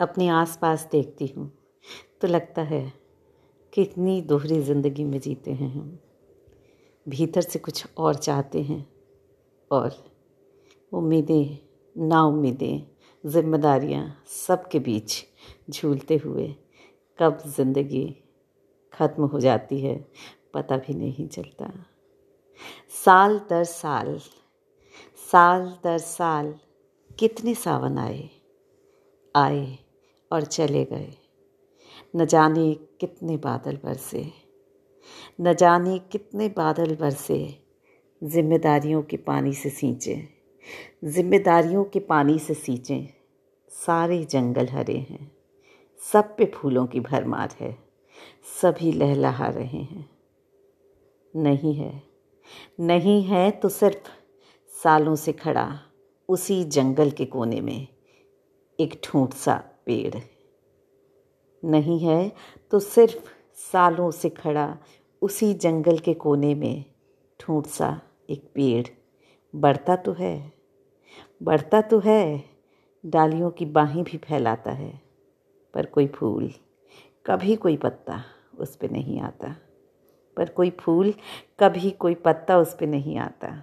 अपने आसपास देखती हूँ। तो लगता है कि इतनी दोहरी ज़िंदगी में जीते हैं हम। भीतर से कुछ और चाहते हैं और उम्मीदें ना उम्मीदें जिम्मेदारियाँ सब के बीच झूलते हुए कब ज़िंदगी ख़त्म हो जाती है, पता भी नहीं चलता। साल दर साल साल दर साल कितने सावन आए आए और चले गए। न जाने कितने बादल बरसे। न जाने कितने बादल बरसे। जिम्मेदारियों के पानी से सींचे। जिम्मेदारियों के पानी से सींचे। सारे जंगल हरे हैं। सब पे फूलों की भरमार है। सभी लहलहा रहे हैं। नहीं है। नहीं है तो सिर्फ़ सालों से खड़ा उसी जंगल के कोने में एक ठूंठ सा पेड़ नहीं है तो सिर्फ़ सालों से खड़ा उसी जंगल के कोने में ठूंठ सा एक पेड़। बढ़ता तो है, बढ़ता तो है, डालियों की बाहें भी फैलाता है, पर कोई फूल, कभी कोई पत्ता उस पर नहीं आता। पर कोई फूल, कभी कोई पत्ता उस पर नहीं आता।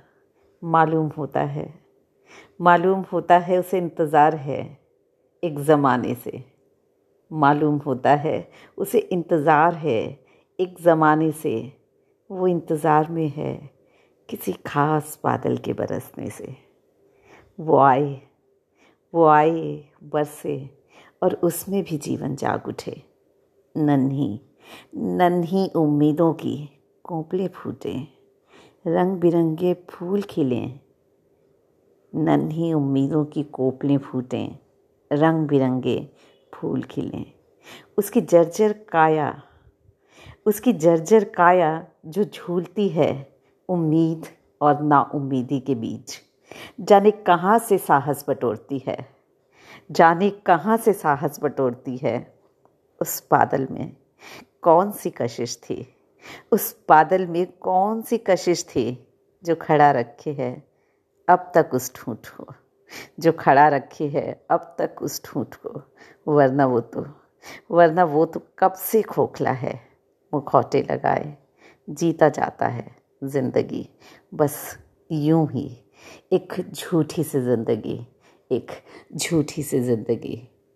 मालूम होता है, मालूम होता है उसे इंतज़ार है एक ज़माने से मालूम होता है, उसे इंतज़ार है। एक ज़माने से वो इंतज़ार में है किसी ख़ास बादल के बरसने से। वो आए वो आए बरसे और उसमें भी जीवन जाग उठे। नन्ही नन्ही उम्मीदों की कोपले फूटे रंग बिरंगे फूल खिलें। नन्ही उम्मीदों की कोपलें फूटें। रंग बिरंगे फूल खिलें। उसकी जर्जर काया, उसकी जर्जर काया जो झूलती है उम्मीद और नाउम्मीदी के बीच। जाने कहाँ से साहस बटोरती है, जाने कहाँ से साहस बटोरती है उस बादल में। कौन सी कशिश थी, उस बादल में कौन सी कशिश थी जो खड़ा रखे है, अब तक उस ठूठ को जो खड़ा रखी है, अब तक उस ठूठ को। वरना वो तो वरना वो तो कब से खोखला है मुखौटे लगाए। जीता जाता है ज़िंदगी, बस यूँ ही। एक झूठी सी ज़िंदगी, एक झूठी सी ज़िंदगी।